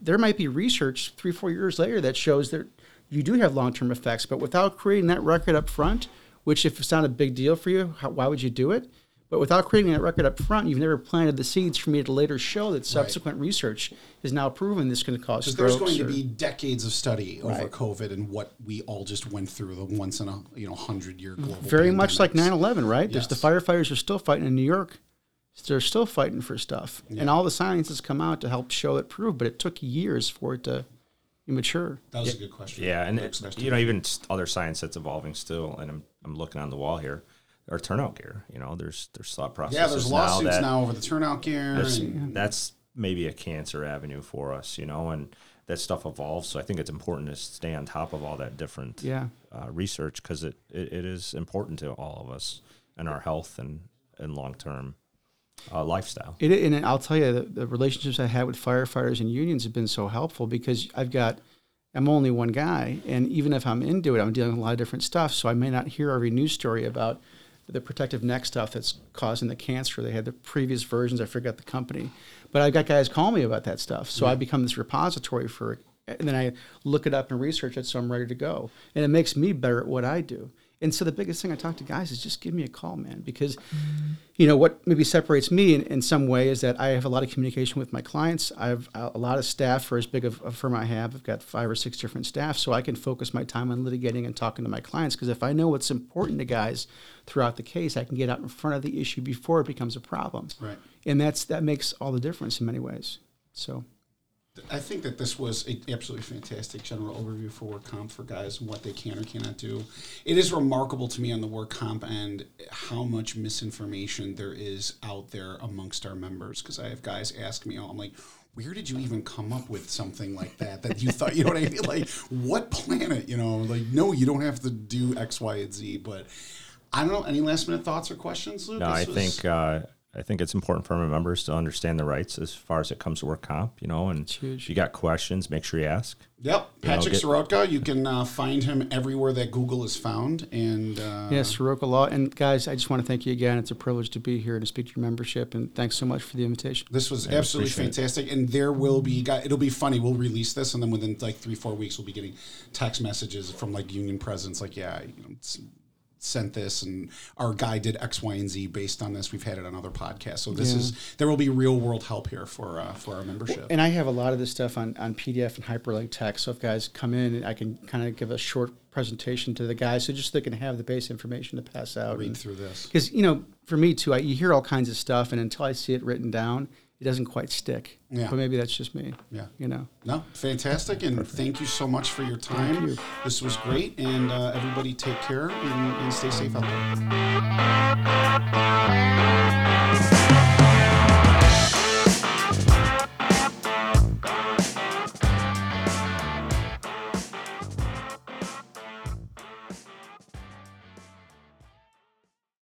there might be research three, four years later that shows that you do have long term effects. But without creating that record up front, which if it's not a big deal for you, how, why would you do it? But without creating that record up front, you've never planted the seeds for me to later show that subsequent research is now proven this can cause Because there's strokes. going to be decades of study over Right. COVID and what we all just went through the once in a you know hundred year global. very much like 9-11 right there's the firefighters are still fighting in new york they're still fighting for stuff and all the science has come out to help show it prove but it took years for it to mature That was a good question. Yeah, and it, you know, even other science that's evolving still, and I'm I'm looking on the wall here, our turnout gear. You know, there's there's thought processes yeah, there's lawsuits now now, over the turnout gear. and- that's maybe a cancer avenue for us. You know, and that stuff evolves. So I think it's important to stay on top of all that different yeah uh, research because it, it, it is important to all of us and our health and and long term uh, lifestyle. It, and I'll tell you, the, the relationships I had with firefighters and unions have been so helpful because I've got, I'm only one guy, and even if I'm into it, I'm dealing with a lot of different stuff. So I may not hear every news story about the protective neck stuff that's causing the cancer. They had the previous versions. I forget the company, but I've got guys call me about that stuff. So I become this repository for and then I look it up and research it, so I'm ready to go. And it makes me better at what I do. And so the biggest thing I talk to guys is just give me a call, man, because you know what maybe separates me in, in some way is that I have a lot of communication with my clients. I have a lot of staff for as big of a firm I have. I've got five or six different staff, so I can focus my time on litigating and talking to my clients. Because if I know what's important to guys throughout the case, I can get out in front of the issue before it becomes a problem. Right. And that's that makes all the difference in many ways. So. I think that this was an absolutely fantastic general overview for work comp for guys and what they can or cannot do. It is remarkable to me on the work comp and how much misinformation there is out there amongst our members. Because I have guys ask me, I'm like, where did you even come up with something like that? That you thought, you know what I mean? Like, what planet? You know, like, no, you don't have to do X, Y, and Z. But I don't know. Any last minute thoughts or questions, Luke? No, I was- think uh, I think it's important for our members to understand the rights as far as it comes to work comp. You know, and if you got questions, make sure you ask. Yep, know, Patrick get- Soroka. You can uh, find him everywhere that Google is found, and uh, Yes, Soroka Law. And guys, I just want to thank you again. It's a privilege to be here to speak to your membership. And thanks so much for the invitation. This was Yeah, absolutely appreciate it. fantastic, and there will be. It'll be funny. We'll release this, and then within like three, four weeks, we'll be getting text messages from like union presidents, like, "Yeah, you know, s- sent this, and our guy did X, Y, and Z based on this. We've had it on other podcasts, so this Yeah. is there will be real world help here for uh, for our membership. And I have a lot of this stuff on, on PDF and hyperlink text. So if guys come in, I can kind of give a short presentation to the guys, so just they can have the base information to pass out. Read through this. Because you know, for me too, I, you hear all kinds of stuff, and until I see it written down, it doesn't quite stick. Yeah. But maybe that's just me. Yeah. You know. No, fantastic. And Perfect. thank you so much for your time. You. This was great. And uh, everybody take care and, and stay safe out there.